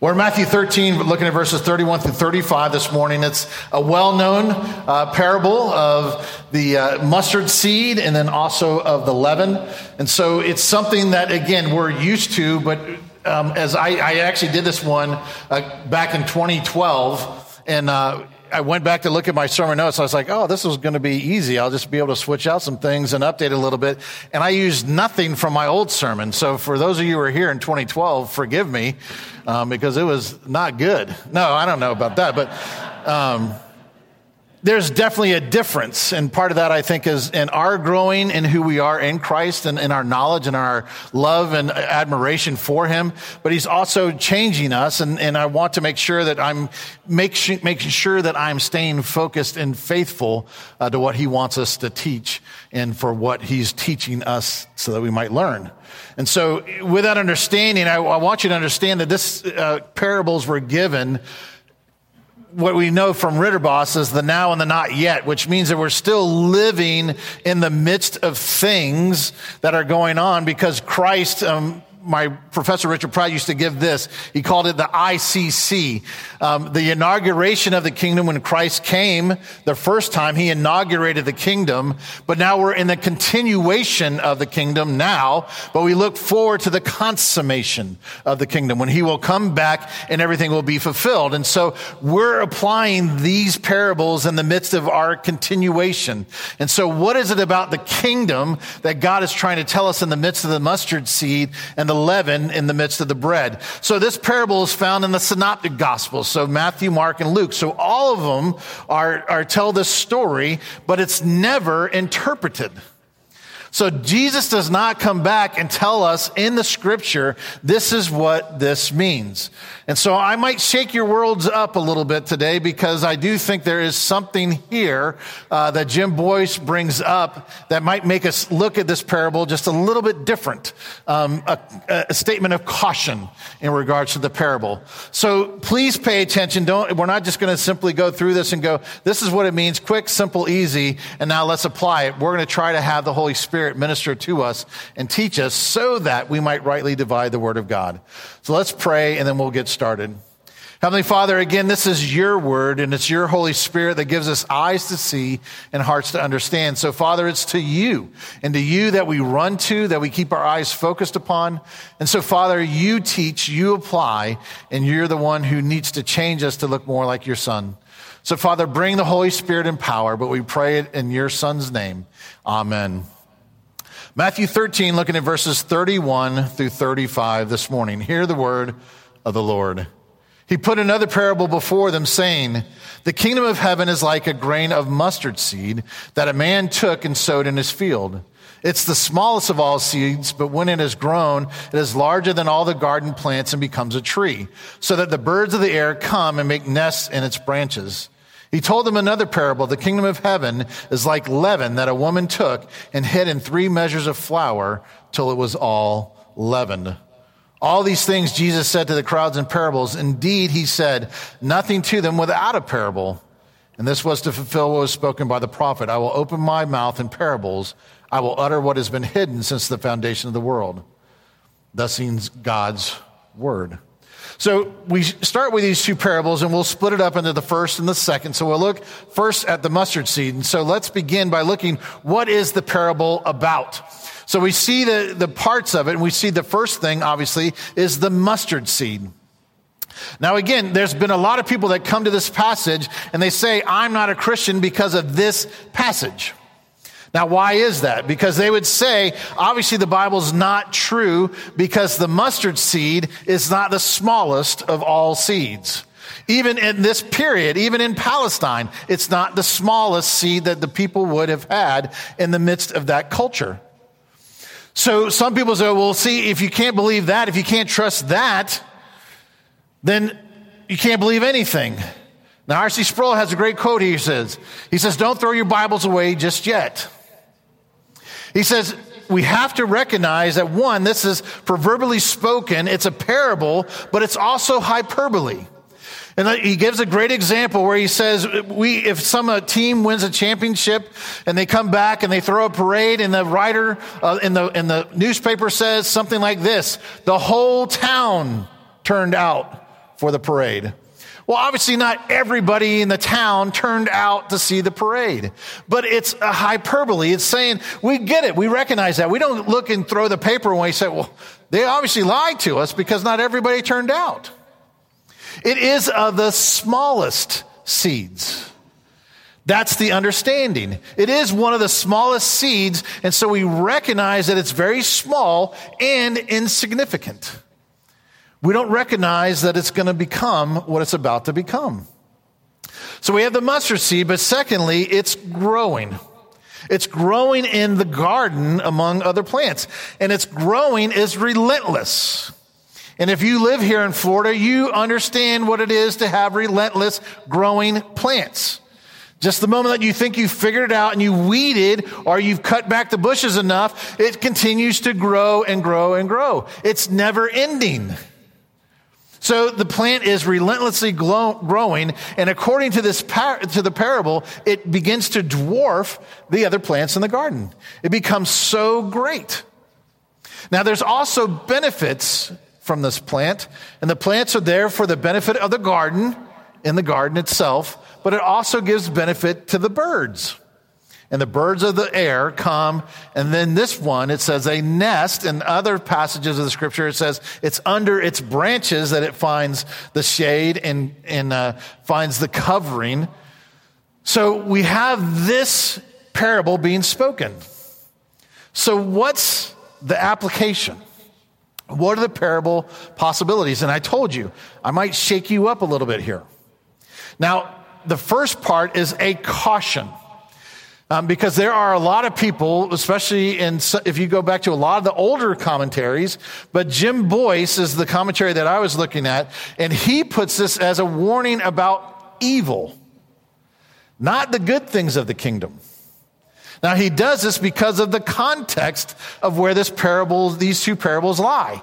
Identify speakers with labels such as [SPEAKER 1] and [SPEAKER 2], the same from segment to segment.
[SPEAKER 1] We're in Matthew 13, looking at verses 31 through 35 this morning. It's a well known uh, parable of the uh, mustard seed and then also of the leaven. And so it's something that, again, we're used to, but um, as I, I, actually did this one uh, back in 2012, and uh, I went back to look at my sermon notes. I was like, oh, this is going to be easy. I'll just be able to switch out some things and update a little bit. And I used nothing from my old sermon. So for those of you who are here in 2012, forgive me um, because it was not good. No, I don't know about that, but. Um, there's definitely a difference. And part of that, I think, is in our growing in who we are in Christ and in our knowledge and our love and admiration for Him. But He's also changing us. And, and I want to make sure that I'm making sure that I'm staying focused and faithful uh, to what He wants us to teach and for what He's teaching us so that we might learn. And so with that understanding, I, I want you to understand that this uh, parables were given what we know from Ridderbos is the now and the not yet, which means that we're still living in the midst of things that are going on because Christ um, my professor Richard Pratt used to give this. He called it the ICC. Um, the inauguration of the kingdom when Christ came the first time, he inaugurated the kingdom, but now we're in the continuation of the kingdom now, but we look forward to the consummation of the kingdom when he will come back and everything will be fulfilled. And so we're applying these parables in the midst of our continuation. And so what is it about the kingdom that God is trying to tell us in the midst of the mustard seed and the leaven in the midst of the bread. So this parable is found in the synoptic gospels. So Matthew, Mark, and Luke. So all of them are, are tell this story, but it's never interpreted. So Jesus does not come back and tell us in the scripture, this is what this means. And so I might shake your worlds up a little bit today because I do think there is something here uh, that Jim Boice brings up that might make us look at this parable just a little bit different. Um, a, a, statement of caution in regards to the parable. So please pay attention. Don't, we're not just going to simply go through this and go, this is what it means, quick, simple, easy, and now let's apply it. We're going to try to have the Holy Spirit Spirit minister to us and teach us so that we might rightly divide the word of God. So let's pray and then we'll get started. Heavenly Father, again, this is your word and it's your Holy Spirit that gives us eyes to see and hearts to understand. So Father, it's to you and to you that we run to, that we keep our eyes focused upon. And so Father, you teach, you apply, and you're the one who needs to change us to look more like your son. So Father, bring the Holy Spirit in power, but we pray it in your son's name. Amen. Matthew 13, looking at verses 31 through 35 this morning. Hear the word of the Lord. He put another parable before them, saying, The kingdom of heaven is like a grain of mustard seed that a man took and sowed in his field. It's the smallest of all seeds, but when it has grown, it is larger than all the garden plants and becomes a tree, so that the birds of the air come and make nests in its branches. He told them another parable. The kingdom of heaven is like leaven that a woman took and hid in three measures of flour till it was all leavened. All these things Jesus said to the crowds in parables. Indeed, he said nothing to them without a parable. And this was to fulfill what was spoken by the prophet. I will open my mouth in parables. I will utter what has been hidden since the foundation of the world. Thus ends God's word. So we start with these two parables and we'll split it up into the first and the second. So we'll look first at the mustard seed. And so let's begin by looking what is the parable about? So we see the, the parts of it and we see the first thing, obviously, is the mustard seed. Now, again, there's been a lot of people that come to this passage and they say, I'm not a Christian because of this passage. Now, why is that? Because they would say, obviously the Bible's not true because the mustard seed is not the smallest of all seeds. Even in this period, even in Palestine, it's not the smallest seed that the people would have had in the midst of that culture. So some people say, well, see, if you can't believe that, if you can't trust that, then you can't believe anything. Now, R.C. Sproul has a great quote here, he says. He says, don't throw your Bibles away just yet. He says, we have to recognize that one, this is proverbially spoken. It's a parable, but it's also hyperbole. And he gives a great example where he says, we, if some team wins a championship and they come back and they throw a parade and the writer uh, in the, in the newspaper says something like this, the whole town turned out for the parade. Well, obviously not everybody in the town turned out to see the parade, but it's a hyperbole. It's saying we get it. We recognize that. We don't look and throw the paper away and say, well, they obviously lied to us because not everybody turned out. It is of the smallest seeds. That's the understanding. It is one of the smallest seeds, and so we recognize that it's very small and insignificant. We don't recognize that it's going to become what it's about to become. So we have the mustard seed, but secondly, it's growing. It's growing in the garden among other plants, and its growing is relentless. And if you live here in Florida, you understand what it is to have relentless growing plants. Just the moment that you think you figured it out and you weeded or you've cut back the bushes enough, it continues to grow and grow and grow. It's never ending. So the plant is relentlessly growing, and according to this par- to the parable, it begins to dwarf the other plants in the garden. It becomes so great. Now, there's also benefits from this plant. And the plants are there for the benefit of the garden, in the garden itself, but it also gives benefit to the birds. And the birds of the air come, and then this one, it says a nest. In other passages of the scripture, it says it's under its branches that it finds the shade and, and uh, finds the covering. So we have this parable being spoken. So, what's the application? What are the parable possibilities? And I told you, I might shake you up a little bit here. Now, the first part is a caution. Um, because there are a lot of people, especially in, if you go back to a lot of the older commentaries, but Jim Boice is the commentary that I was looking at, and he puts this as a warning about evil, not the good things of the kingdom. Now, he does this because of the context of where this parable, these two parables lie.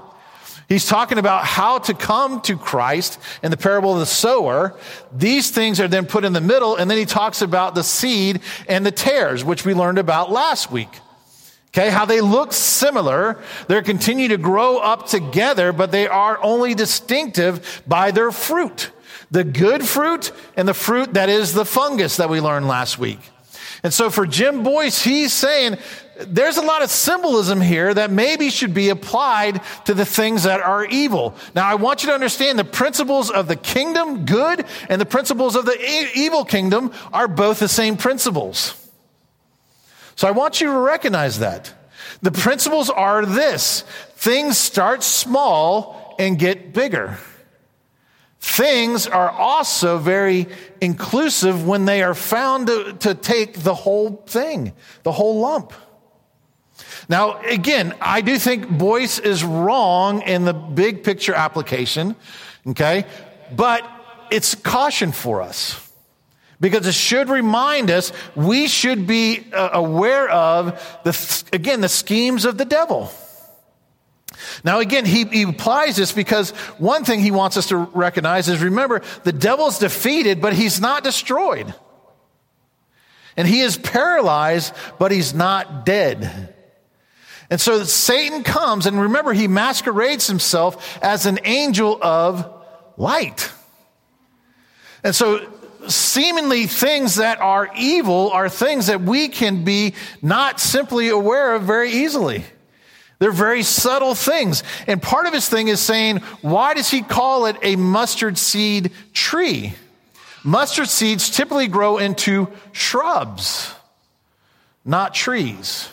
[SPEAKER 1] He's talking about how to come to Christ in the parable of the sower. These things are then put in the middle, and then he talks about the seed and the tares, which we learned about last week. Okay, how they look similar. They continue to grow up together, but they are only distinctive by their fruit. The good fruit and the fruit that is the fungus that we learned last week. And so for Jim Boice, he's saying there's a lot of symbolism here that maybe should be applied to the things that are evil. Now, I want you to understand the principles of the kingdom, good, and the principles of the evil kingdom are both the same principles. So I want you to recognize that. The principles are this things start small and get bigger. Things are also very inclusive when they are found to, to take the whole thing, the whole lump. Now, again, I do think Boice is wrong in the big picture application, okay? But it's caution for us because it should remind us we should be uh, aware of the, again, the schemes of the devil. Now, again, he, he applies this because one thing he wants us to recognize is remember, the devil's defeated, but he's not destroyed. And he is paralyzed, but he's not dead. And so Satan comes, and remember, he masquerades himself as an angel of light. And so, seemingly, things that are evil are things that we can be not simply aware of very easily. They're very subtle things. And part of his thing is saying, why does he call it a mustard seed tree? Mustard seeds typically grow into shrubs, not trees.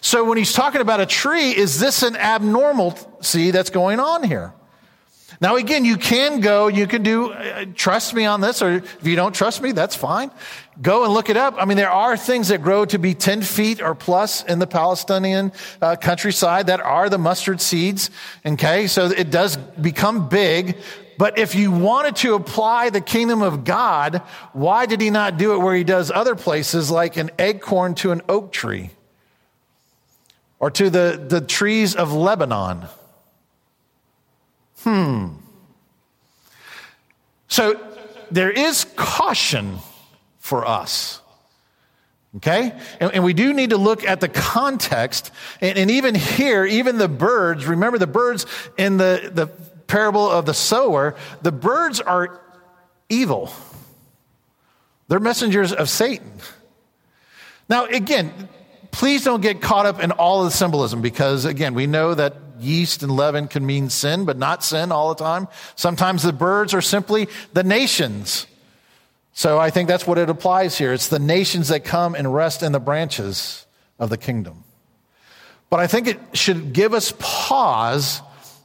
[SPEAKER 1] So when he's talking about a tree, is this an abnormal that's going on here? Now, again, you can go, you can do, uh, trust me on this, or if you don't trust me, that's fine. Go and look it up. I mean, there are things that grow to be 10 feet or plus in the Palestinian uh, countryside that are the mustard seeds. Okay. So it does become big. But if you wanted to apply the kingdom of God, why did he not do it where he does other places like an acorn to an oak tree or to the, the trees of Lebanon? Hmm. So there is caution for us. Okay? And, and, we do need to look at the context. And, and, even here, even the birds, remember the birds in the, the parable of the sower, the birds are evil. They're messengers of Satan. Now, again, please don't get caught up in all of the symbolism because, again, we know that yeast and leaven can mean sin, but not sin all the time. Sometimes the birds are simply the nations. So I think that's what it applies here. It's the nations that come and rest in the branches of the kingdom. But I think it should give us pause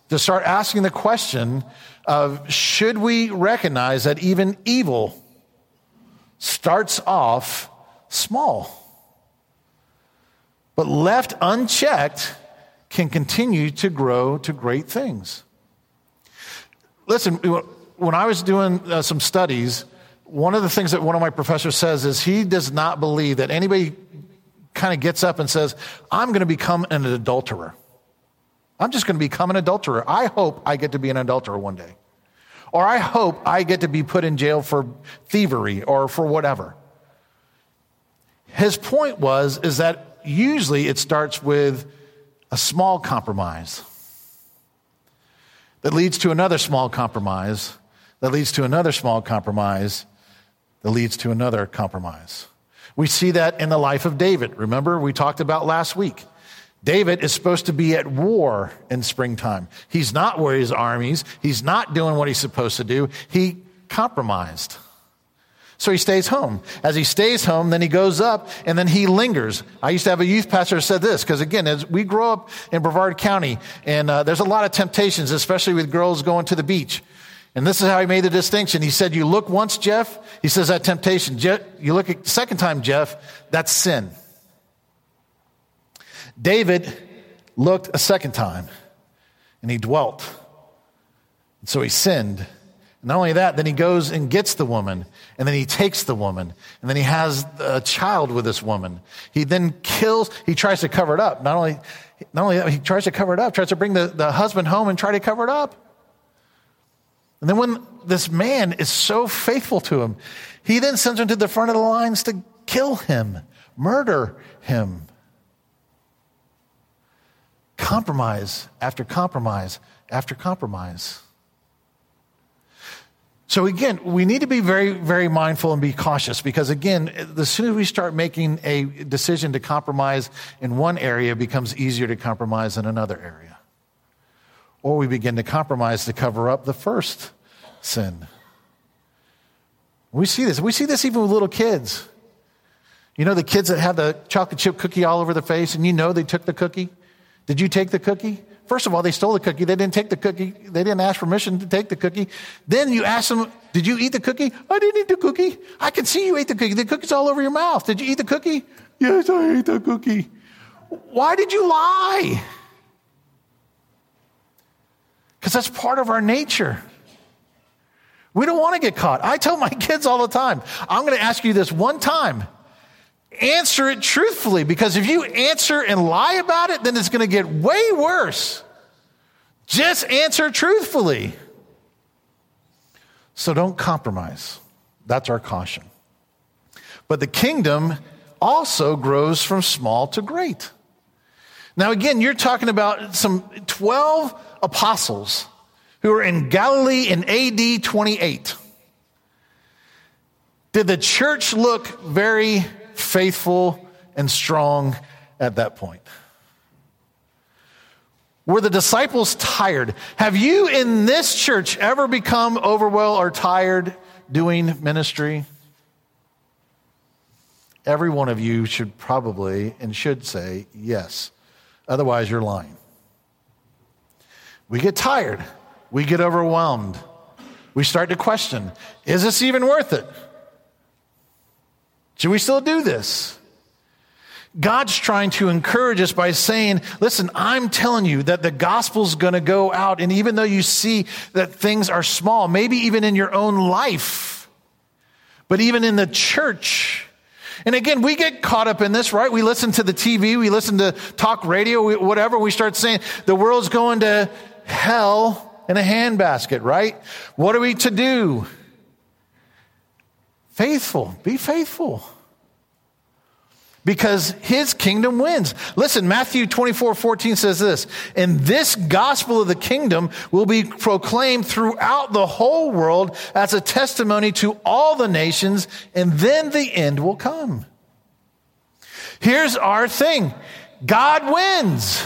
[SPEAKER 1] to start asking the question of should we recognize that even evil starts off small, but left unchecked can continue to grow to great things. Listen, when I was doing uh, some studies, one of the things that one of my professors says is he does not believe that anybody kind of gets up and says, I'm going to become an adulterer. I'm just going to become an adulterer. I hope I get to be an adulterer one day. Or I hope I get to be put in jail for thievery or for whatever. His point was is that usually it starts with a small compromise that leads to another small compromise that leads to another small compromise that leads to another compromise. We see that in the life of David. Remember, we talked about last week. David is supposed to be at war in springtime. He's not where his armies. He's not doing what he's supposed to do. He compromised. So he stays home. As he stays home, then he goes up and then he lingers. I used to have a youth pastor said this because again, as we grow up in Brevard County, and uh, there's a lot of temptations, especially with girls going to the beach. And this is how he made the distinction. He said, "You look once, Jeff." He says that temptation. You look a second time, Jeff. That's sin. David looked a second time and he dwelt. And so he sinned. Not only that, then he goes and gets the woman, and then he takes the woman, and then he has a child with this woman. He then kills, he tries to cover it up. Not only, not only that, he tries to cover it up, tries to bring the, the husband home and try to cover it up. And then when this man is so faithful to him, he then sends him to the front of the lines to kill him, murder him compromise after compromise after compromise. So again, we need to be very, very mindful and be cautious because again, the sooner we start making a decision to compromise in one area, it becomes easier to compromise in another area. Or we begin to compromise to cover up the first sin. We see this. We see this even with little kids. You know, the kids that have the chocolate chip cookie all over their face and you know they took the cookie? Did you take the cookie? First of all, they stole the cookie. They didn't take the cookie. They didn't ask permission to take the cookie. Then you ask them, Did you eat the cookie? I didn't eat the cookie. I can see you ate the cookie. The cookie's all over your mouth. Did you eat the cookie? Yes, I ate the cookie. Why did you lie? Because that's part of our nature. We don't want to get caught. I tell my kids all the time, I'm going to ask you this one time answer it truthfully because if you answer and lie about it, then it's going to get way worse. Just answer truthfully. So don't compromise. That's our caution. But the kingdom also grows from small to great. Now, again, you're talking about some 12 apostles who are in Galilee in AD 28. Did the church look very faithful and strong at that point. Were the disciples tired? Have you in this church ever become overwhelmed or tired doing ministry? Every one of you should probably and should say yes. Otherwise, you're lying. We get tired. We get overwhelmed. We start to question is this even worth it? Should we still do this? God's trying to encourage us by saying, listen, I'm telling you that the gospel's going to go out. And even though you see that things are small, maybe even in your own life, but even in the church, and again, we get caught up in this, right? We listen to the TV, we listen to talk radio, whatever. We start saying the world's going to hell in a handbasket, right? What are we to do? Faithful. Be faithful. because his kingdom wins. Listen, Matthew 24, 14 says this, and this gospel of the kingdom will be proclaimed throughout the whole world as a testimony to all the nations, and then the end will come. Here's our thing. God wins.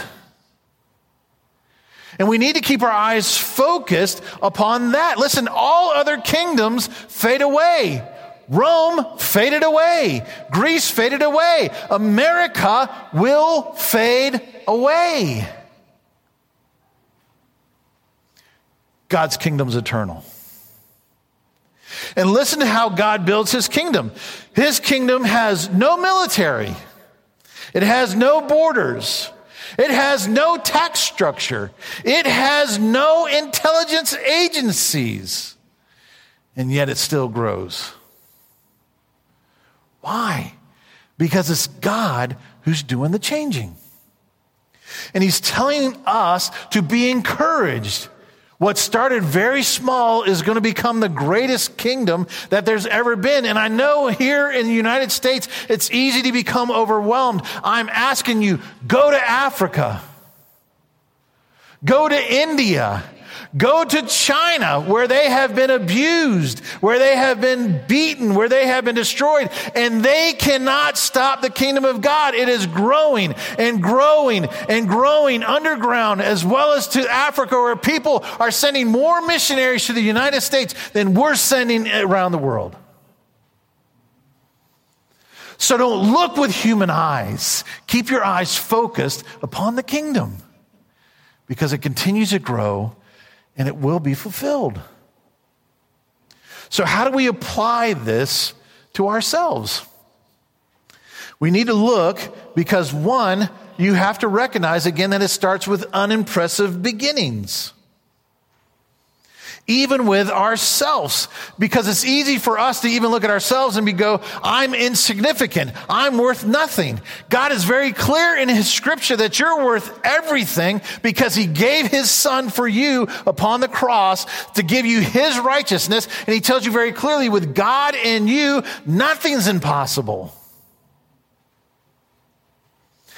[SPEAKER 1] And we need to keep our eyes focused upon that. Listen, all other kingdoms fade away. Rome faded away. Greece faded away. America will fade away. God's kingdom's eternal. And listen to how God builds his kingdom. His kingdom has no military. It has no borders. It has no tax structure. It has no intelligence agencies. And yet it still grows. Why? Because it's God who's doing the changing. And he's telling us to be encouraged. What started very small is going to become the greatest kingdom that there's ever been. And I know here in the United States, it's easy to become overwhelmed. I'm asking you, go to Africa. Go to India. Go to China where they have been abused, where they have been beaten, where they have been destroyed, and they cannot stop the kingdom of God. It is growing and growing and growing underground as well as to Africa where people are sending more missionaries to the United States than we're sending around the world. So don't look with human eyes. Keep your eyes focused upon the kingdom because it continues to grow and it will be fulfilled. So, how do we apply this to ourselves? We need to look because one, you have to recognize again that it starts with unimpressive beginnings even with ourselves. Because it's easy for us to even look at ourselves and be go, I'm insignificant. I'm worth nothing. God is very clear in his scripture that you're worth everything because he gave his son for you upon the cross to give you his righteousness. And he tells you very clearly with God in you, nothing's impossible.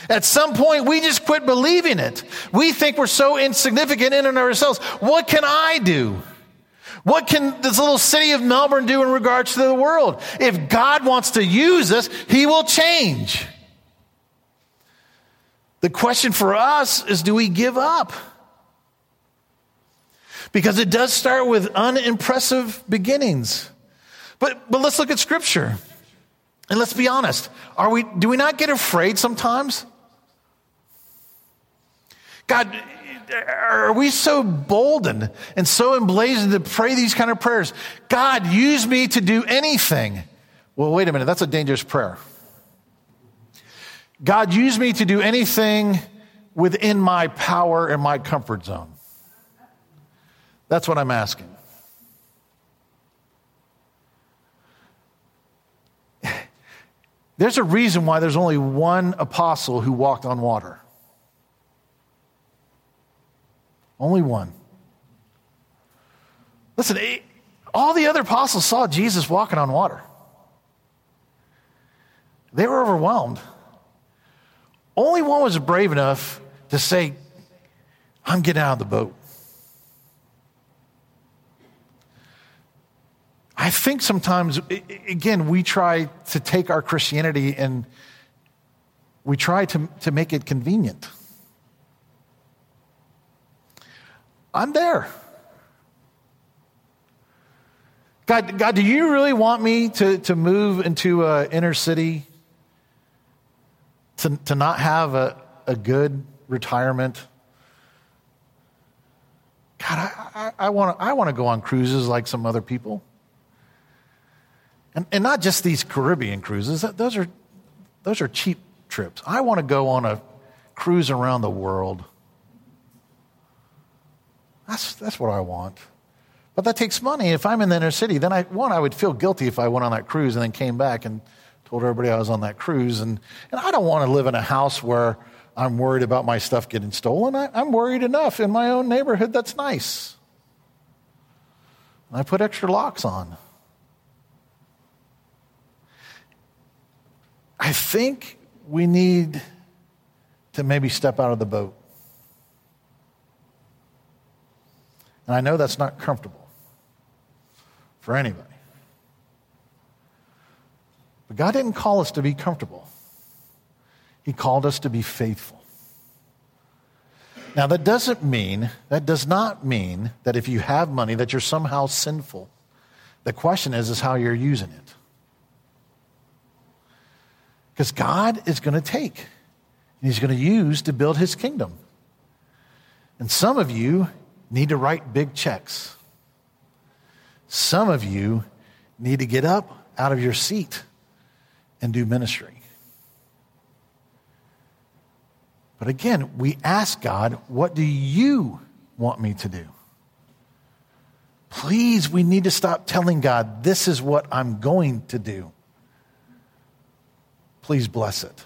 [SPEAKER 1] At some point, we just quit believing it. We think we're so insignificant in and of ourselves. What can I do? What can this little city of Melbourne do in regards to the world? If God wants to use us, He will change. The question for us is do we give up? Because it does start with unimpressive beginnings. But, but let's look at Scripture. And let's be honest. Are we, do we not get afraid sometimes? God, are we so boldened and so emblazoned to pray these kind of prayers? God, use me to do anything. Well, wait a minute. That's a dangerous prayer. God, use me to do anything within my power and my comfort zone. That's what I'm asking. There's a reason why there's only one apostle who walked on water. Only one. Listen, eh, all the other apostles saw Jesus walking on water. They were overwhelmed. Only one was brave enough to say, I'm getting out of the boat. I think sometimes, again, we try to take our Christianity and we try to, to make it convenient. I'm there. God, God, do you really want me to, to move into an inner city to, to not have a, a good retirement? God, I, I, I want to go on cruises like some other people. And, and not just these Caribbean cruises, those are, those are cheap trips. I want to go on a cruise around the world. That's, that's what I want. But that takes money. If I'm in the inner city, then I, one, I would feel guilty if I went on that cruise and then came back and told everybody I was on that cruise. And, and I don't want to live in a house where I'm worried about my stuff getting stolen. I, I'm worried enough in my own neighborhood that's nice. And I put extra locks on. I think we need to maybe step out of the boat. And I know that's not comfortable for anybody. But God didn't call us to be comfortable, He called us to be faithful. Now, that doesn't mean, that does not mean that if you have money that you're somehow sinful. The question is, is how you're using it. Because God is going to take, and He's going to use to build His kingdom. And some of you need to write big checks. Some of you need to get up out of your seat and do ministry. But again, we ask God, what do you want me to do? Please, we need to stop telling God, this is what I'm going to do. Please bless it.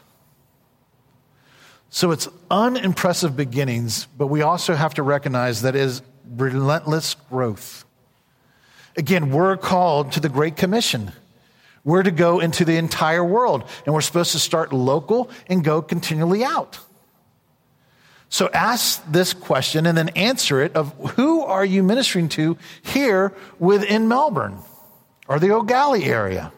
[SPEAKER 1] So it's unimpressive beginnings, but we also have to recognize that is relentless growth. Again, we're called to the Great Commission. We're to go into the entire world, and we're supposed to start local and go continually out. So ask this question and then answer it of who are you ministering to here within Melbourne or the Eau Gallie area?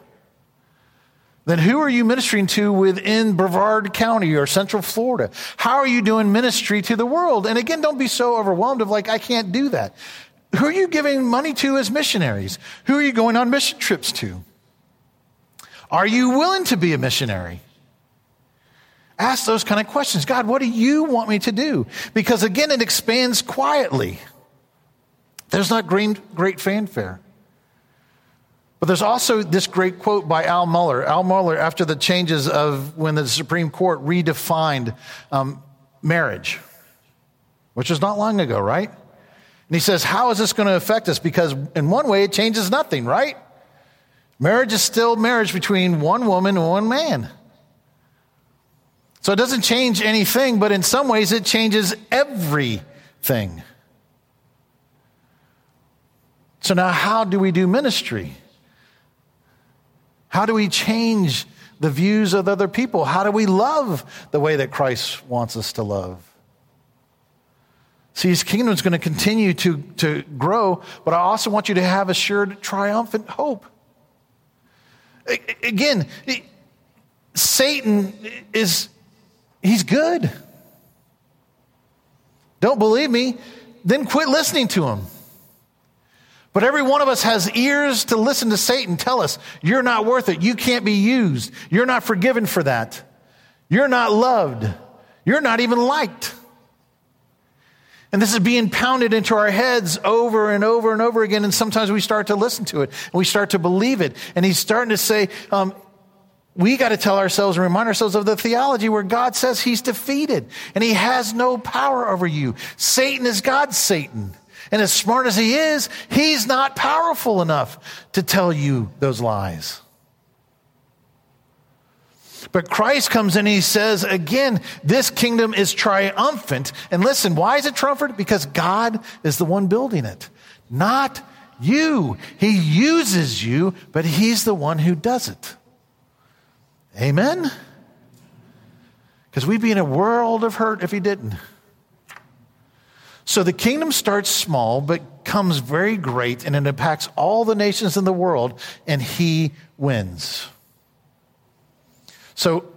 [SPEAKER 1] Then who are you ministering to within Brevard County or Central Florida? How are you doing ministry to the world? And again, don't be so overwhelmed of like, I can't do that. Who are you giving money to as missionaries? Who are you going on mission trips to? Are you willing to be a missionary? Ask those kind of questions. God, what do you want me to do? Because again, it expands quietly. There's not great, great fanfare. But there's also this great quote by Al Mohler. Al Mohler, after the changes of when the Supreme Court redefined um, marriage, which was not long ago, right? And he says, How is this going to affect us? Because in one way, it changes nothing, right? Marriage is still marriage between one woman and one man. So it doesn't change anything, but in some ways it changes everything. So now, how do we do ministry? How do we change the views of other people? How do we love the way that Christ wants us to love? See, his kingdom is going to continue to, to grow, but I also want you to have assured, triumphant hope. Again, Satan is He's good. Don't believe me? Then quit listening to him. But every one of us has ears to listen to Satan tell us, you're not worth it. You can't be used. You're not forgiven for that. You're not loved. You're not even liked. And this is being pounded into our heads over and over and over again. And sometimes we start to listen to it and we start to believe it. And he's starting to say, um, we got to tell ourselves and remind ourselves of the theology where God says he's defeated and he has no power over you. Satan is God's Satan. And as smart as he is, he's not powerful enough to tell you those lies. But Christ comes and he says, again, this kingdom is triumphant. And listen, why is it triumphant? Because God is the one building it, not you. He uses you, but he's the one who does it. Amen? Because we'd be in a world of hurt if he didn't. So the kingdom starts small, but comes very great, and it impacts all the nations in the world, and he wins. So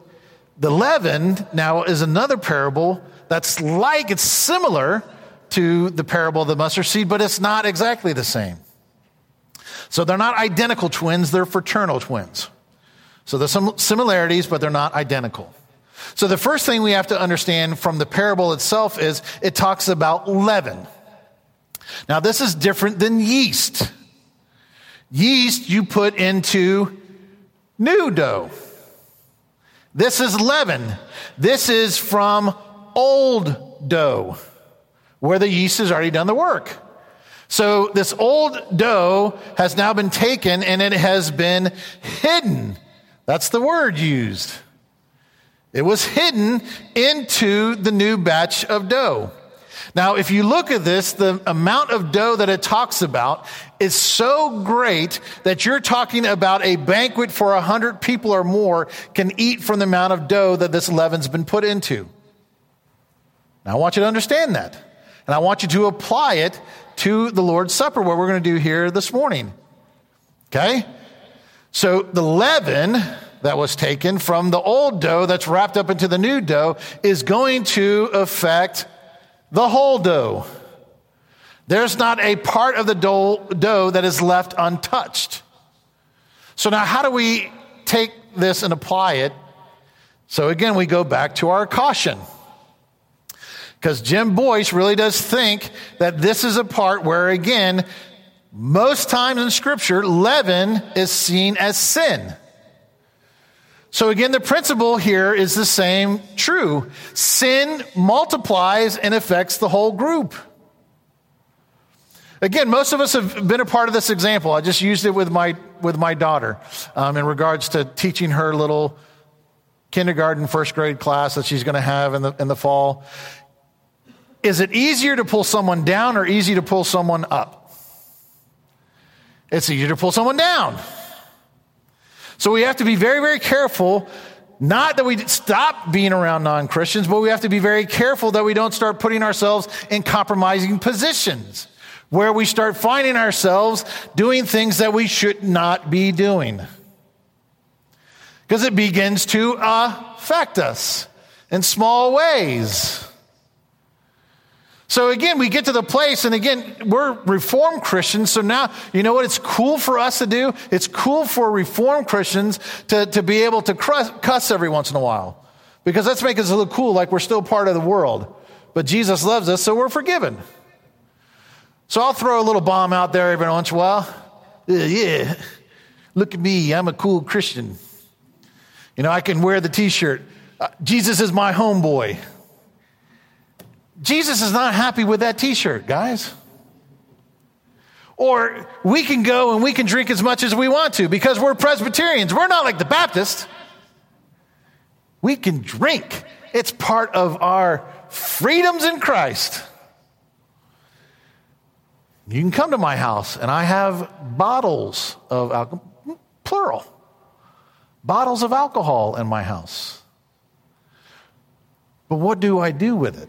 [SPEAKER 1] the leaven now is another parable that's like, it's similar to the parable of the mustard seed, but it's not exactly the same. So they're not identical twins, they're fraternal twins. So there's some similarities, but they're not identical. So the first thing we have to understand from the parable itself is it talks about leaven. Now this is different than yeast. Yeast you put into new dough. This is leaven. This is from old dough where the yeast has already done the work. So this old dough has now been taken and it has been hidden that's the word used. It was hidden into the new batch of dough. Now, if you look at this, the amount of dough that it talks about is so great that you're talking about a banquet for a hundred people or more can eat from the amount of dough that this leaven's been put into. Now, I want you to understand that. And I want you to apply it to the Lord's Supper, what we're going to do here this morning. Okay? So the leaven that was taken from the old dough that's wrapped up into the new dough is going to affect the whole dough. There's not a part of the dough, that is left untouched. So now how do we take this and apply it? So again, we go back to our caution. Because Jim Boice really does think that this is a part where, again, most times in Scripture, leaven is seen as sin. So again, the principle here is the same true. Sin multiplies and affects the whole group. Again, most of us have been a part of this example. I just used it with my, with my daughter um, in regards to teaching her little kindergarten, first grade class that she's going to have in the, in the fall. Is it easier to pull someone down or easy to pull someone up? It's easier to pull someone down. So we have to be very, very careful. Not that we stop being around non Christians, but we have to be very careful that we don't start putting ourselves in compromising positions where we start finding ourselves doing things that we should not be doing. Because it begins to affect us in small ways. So again, we get to the place, and again, we're Reformed Christians. So now, you know what it's cool for us to do? It's cool for Reformed Christians to, to be able to cuss every once in a while. Because that's making us look cool, like we're still part of the world. But Jesus loves us, so we're forgiven. So I'll throw a little bomb out there every once in a while. Yeah, yeah. look at me, I'm a cool Christian. You know, I can wear the t shirt. Uh, Jesus is my homeboy. Jesus is not happy with that t shirt, guys. Or we can go and we can drink as much as we want to because we're Presbyterians. We're not like the Baptist. We can drink, it's part of our freedoms in Christ. You can come to my house and I have bottles of alcohol, plural, bottles of alcohol in my house. But what do I do with it?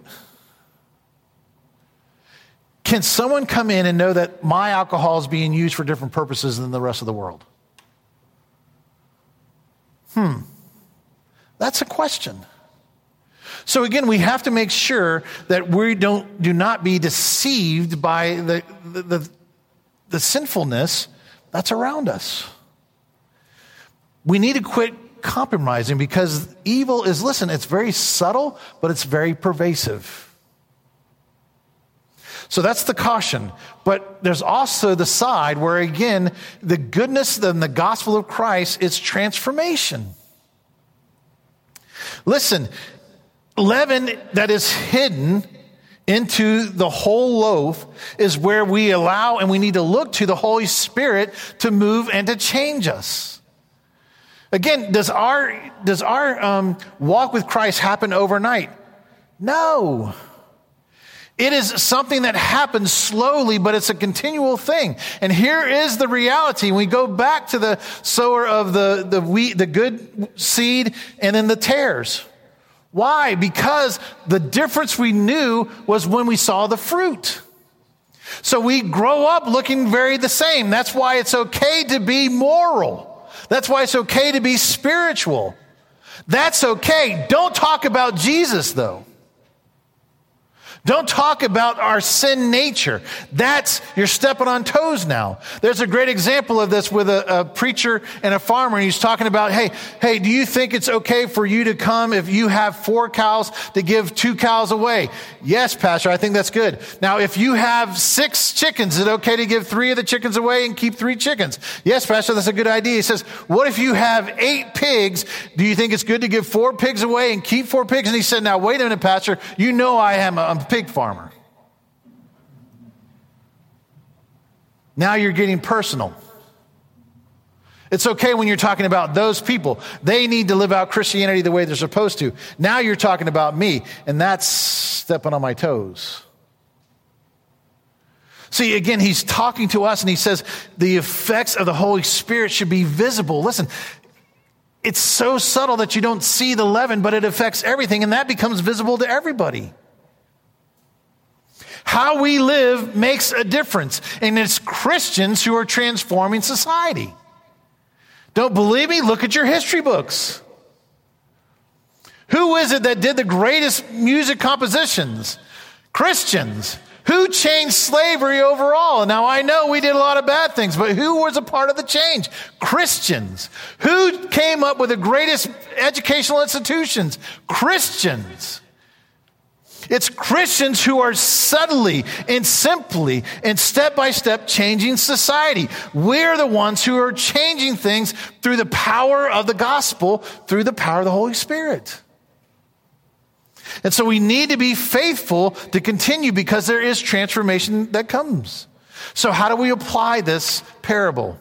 [SPEAKER 1] Can someone come in and know that my alcohol is being used for different purposes than the rest of the world? Hmm. That's a question. So again, we have to make sure that we don't do not be deceived by the, the, the, the sinfulness that's around us. We need to quit compromising because evil is, listen, it's very subtle, but it's very pervasive. So that's the caution. But there's also the side where, again, the goodness and the gospel of Christ is transformation. Listen, leaven that is hidden into the whole loaf is where we allow and we need to look to the Holy Spirit to move and to change us. Again, does our, does our um, walk with Christ happen overnight? No. It is something that happens slowly, but it's a continual thing. And here is the reality. We go back to the sower of the, the wheat, the good seed, and then the tares. Why? Because the difference we knew was when we saw the fruit. So we grow up looking very the same. That's why it's okay to be moral. That's why it's okay to be spiritual. That's okay. Don't talk about Jesus though. Don't talk about our sin nature. That's, you're stepping on toes now. There's a great example of this with a, a, preacher and a farmer, and he's talking about, hey, hey, do you think it's okay for you to come if you have four cows to give two cows away? Yes, Pastor, I think that's good. Now, if you have six chickens, is it okay to give three of the chickens away and keep three chickens? Yes, Pastor, that's a good idea. He says, what if you have eight pigs? Do you think it's good to give four pigs away and keep four pigs? And he said, now, wait a minute, Pastor, you know I am, I'm pig farmer. Now you're getting personal. It's okay when you're talking about those people. They need to live out Christianity the way they're supposed to. Now you're talking about me, and that's stepping on my toes. See, again, he's talking to us and he says the effects of the Holy Spirit should be visible. Listen, it's so subtle that you don't see the leaven, but it affects everything, and that becomes visible to everybody. How we live makes a difference, and it's Christians who are transforming society. Don't believe me? Look at your history books. Who is it that did the greatest music compositions? Christians. Who changed slavery overall? Now I know we did a lot of bad things, but who was a part of the change? Christians. Who came up with the greatest educational institutions? Christians. It's Christians who are subtly and simply and step by step changing society. We're the ones who are changing things through the power of the gospel, through the power of the Holy Spirit. And so we need to be faithful to continue because there is transformation that comes. So, how do we apply this parable?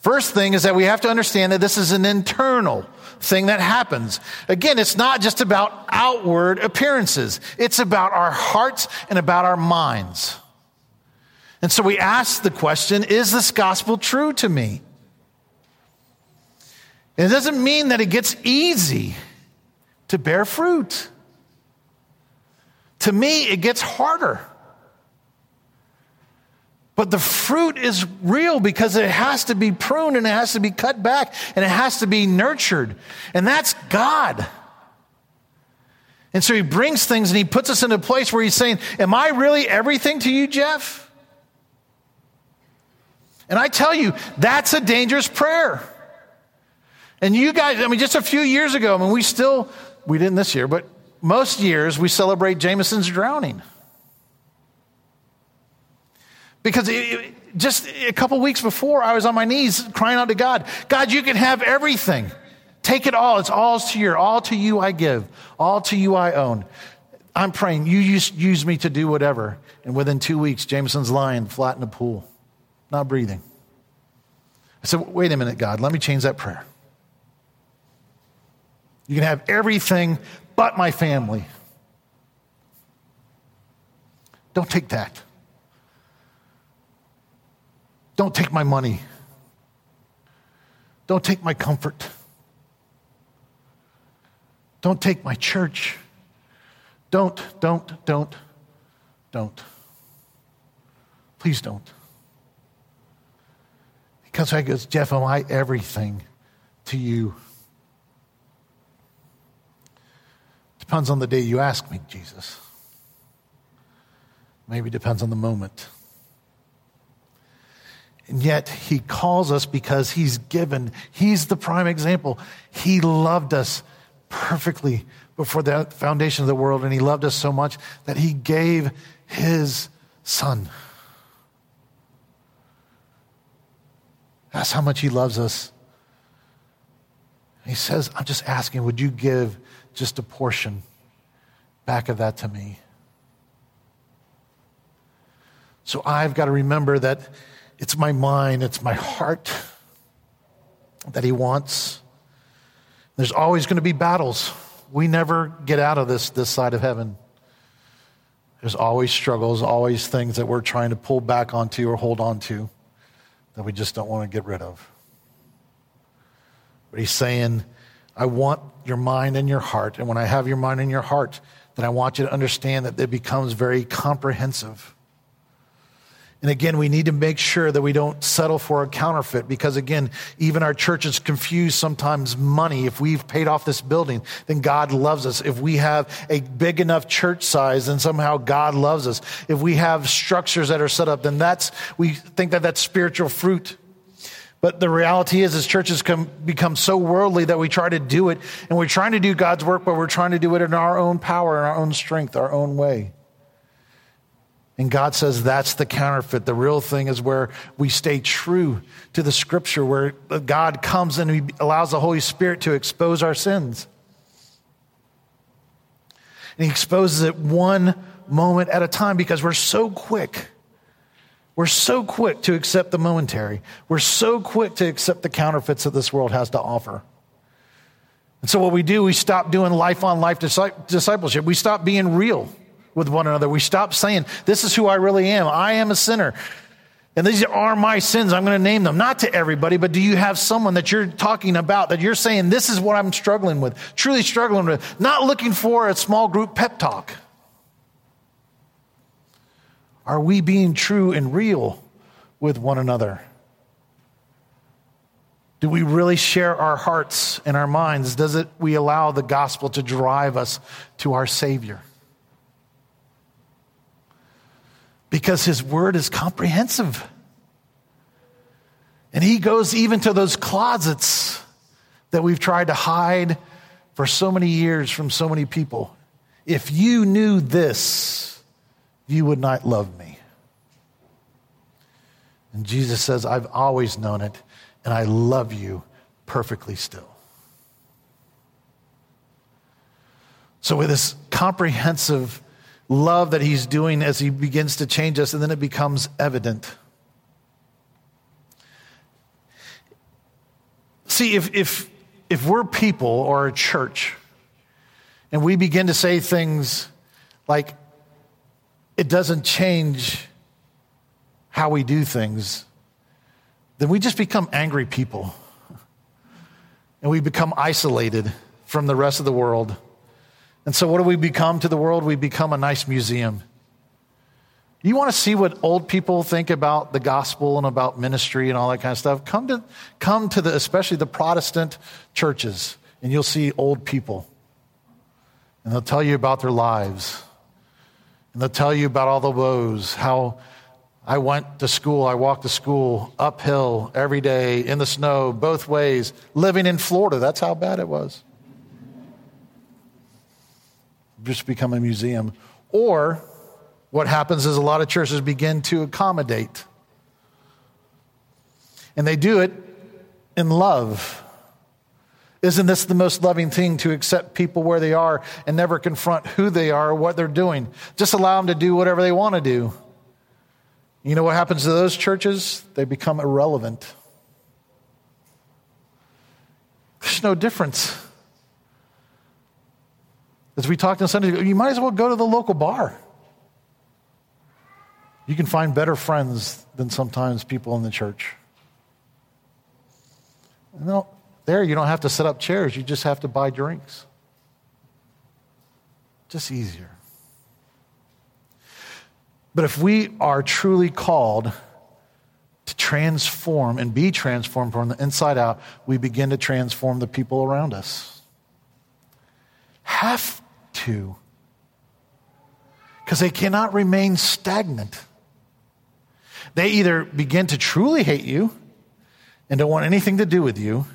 [SPEAKER 1] First thing is that we have to understand that this is an internal thing that happens. Again, it's not just about outward appearances, it's about our hearts and about our minds. And so we ask the question is this gospel true to me? And it doesn't mean that it gets easy to bear fruit. To me, it gets harder. But the fruit is real because it has to be pruned and it has to be cut back and it has to be nurtured. And that's God. And so he brings things and he puts us in a place where he's saying, Am I really everything to you, Jeff? And I tell you, that's a dangerous prayer. And you guys, I mean, just a few years ago, I mean, we still, we didn't this year, but most years we celebrate Jameson's drowning. Because it, just a couple weeks before, I was on my knees crying out to God God, you can have everything. Take it all. It's all to you. All to you I give. All to you I own. I'm praying. You use, use me to do whatever. And within two weeks, Jameson's lying flat in a pool, not breathing. I said, wait a minute, God, let me change that prayer. You can have everything but my family. Don't take that. Don't take my money. Don't take my comfort. Don't take my church. Don't, don't, don't, don't. Please don't. Because I goes, Jeff, am I everything to you? Depends on the day you ask me, Jesus. Maybe depends on the moment. And yet, he calls us because he's given, he's the prime example. He loved us perfectly before the foundation of the world, and he loved us so much that he gave his son. That's how much he loves us. He says, I'm just asking, would you give just a portion back of that to me. So I've got to remember that it's my mind, it's my heart that He wants. There's always going to be battles. We never get out of this this side of heaven. There's always struggles, always things that we're trying to pull back onto or hold onto that we just don't want to get rid of. But he's saying, I want your mind and your heart. And when I have your mind and your heart, then I want you to understand that it becomes very comprehensive. And again, we need to make sure that we don't settle for a counterfeit because, again, even our churches confuse sometimes money. If we've paid off this building, then God loves us. If we have a big enough church size, then somehow God loves us. If we have structures that are set up, then that's, we think that that's spiritual fruit. But the reality is, as churches come, become so worldly that we try to do it, and we're trying to do God's work, but we're trying to do it in our own power, in our own strength, our own way. And God says that's the counterfeit. The real thing is where we stay true to the scripture, where God comes and He allows the Holy Spirit to expose our sins. And He exposes it one moment at a time because we're so quick we're so quick to accept the momentary. We're so quick to accept the counterfeits that this world has to offer. And so, what we do, we stop doing life on life discipleship. We stop being real with one another. We stop saying, This is who I really am. I am a sinner. And these are my sins. I'm going to name them. Not to everybody, but do you have someone that you're talking about that you're saying, This is what I'm struggling with, truly struggling with? Not looking for a small group pep talk. Are we being true and real with one another? Do we really share our hearts and our minds? Does it we allow the gospel to drive us to our Savior? Because his word is comprehensive. And he goes even to those closets that we've tried to hide for so many years from so many people. If you knew this, you would not love me. And Jesus says, I've always known it and I love you perfectly still. So, with this comprehensive love that he's doing as he begins to change us, and then it becomes evident. See, if, if, if we're people or a church, and we begin to say things like, it doesn't change how we do things, then we just become angry people. And we become isolated from the rest of the world. And so, what do we become to the world? We become a nice museum. You want to see what old people think about the gospel and about ministry and all that kind of stuff? Come to, come to the, especially the Protestant churches, and you'll see old people. And they'll tell you about their lives. And they'll tell you about all the woes, how I went to school, I walked to school uphill every day in the snow, both ways, living in Florida. That's how bad it was. Just become a museum. Or what happens is a lot of churches begin to accommodate. And they do it in love. Isn't this the most loving thing to accept people where they are and never confront who they are or what they're doing? Just allow them to do whatever they want to do. You know what happens to those churches? They become irrelevant. There's no difference. As we talked on Sunday, you might as well go to the local bar. You can find better friends than sometimes people in the church. No, there you don't have to set up chairs, you just have to buy drinks. Just easier. But if we are truly called to transform and be transformed from the inside out, we begin to transform the people around us. Have to. Because they cannot remain stagnant. They either begin to truly hate you and don't want anything to do with you,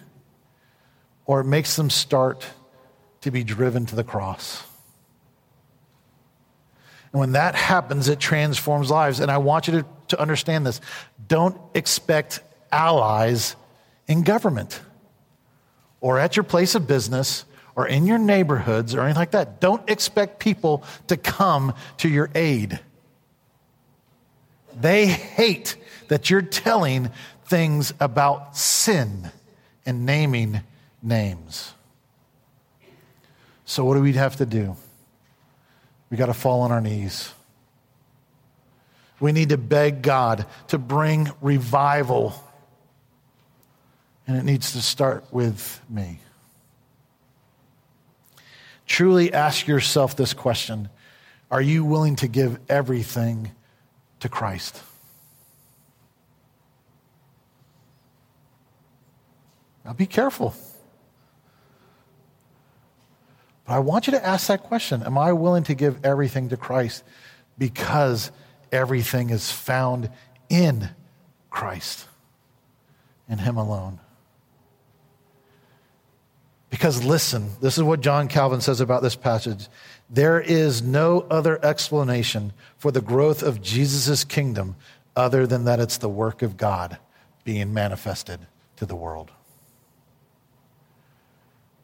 [SPEAKER 1] or it makes them start to be driven to the cross. And when that happens, it transforms lives. And I want you to, to understand this. Don't expect allies in government or at your place of business or in your neighborhoods or anything like that. Don't expect people to come to your aid. They hate that you're telling things about sin and naming names. So, what do we have to do? We got to fall on our knees. We need to beg God to bring revival. And it needs to start with me. Truly ask yourself this question Are you willing to give everything to Christ? Now be careful. But I want you to ask that question Am I willing to give everything to Christ because everything is found in Christ, in Him alone? Because listen, this is what John Calvin says about this passage. There is no other explanation for the growth of Jesus' kingdom other than that it's the work of God being manifested to the world.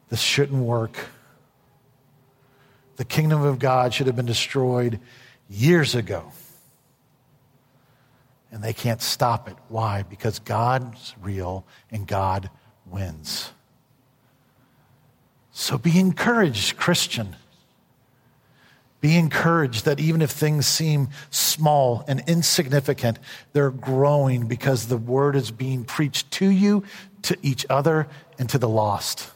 [SPEAKER 1] This shouldn't work the kingdom of God should have been destroyed years ago. And they can't stop it. Why? Because God's real and God wins. So be encouraged, Christian. Be encouraged that even if things seem small and insignificant, they're growing because the word is being preached to you, to each other, and to the lost.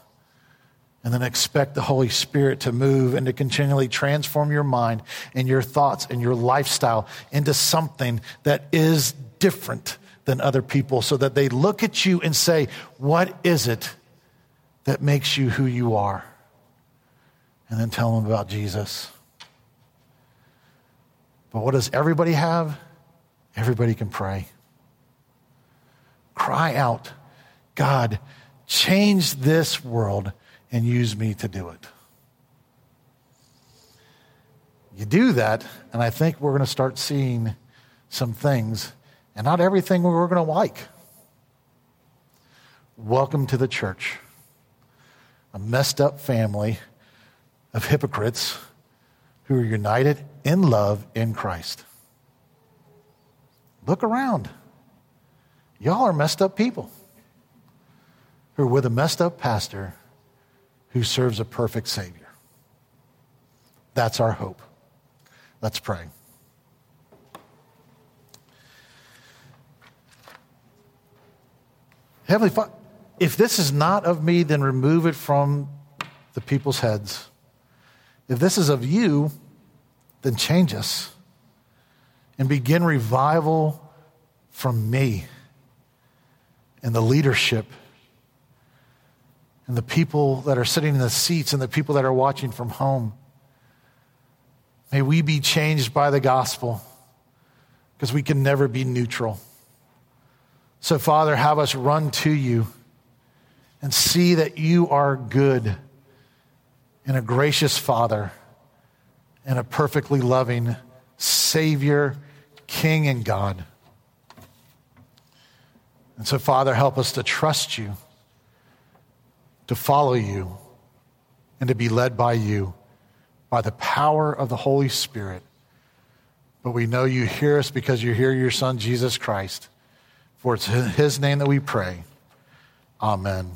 [SPEAKER 1] And then expect the Holy Spirit to move and to continually transform your mind and your thoughts and your lifestyle into something that is different than other people so that they look at you and say, What is it that makes you who you are? And then tell them about Jesus. But what does everybody have? Everybody can pray. Cry out, God, change this world and use me to do it. You do that, and I think we're going to start seeing some things, and not everything we're going to like. Welcome to the church, a messed up family of hypocrites who are united in love in Christ. Look around. Y'all are messed up people who are with a messed up pastor who serves a perfect Savior. That's our hope. Let's pray. Heavenly Father, if this is not of me, then remove it from the people's heads. If this is of you, then change us and begin revival from me and the leadership and the people that are sitting in the seats and the people that are watching from home. May we be changed by the gospel because we can never be neutral. So, Father, have us run to you and see that you are good and a gracious Father and a perfectly loving Savior, King, and God. And so, Father, help us to trust you to follow you and to be led by you by the power of the Holy Spirit. But we know you hear us because you hear your Son, Jesus Christ. For it's in his name that we pray. Amen.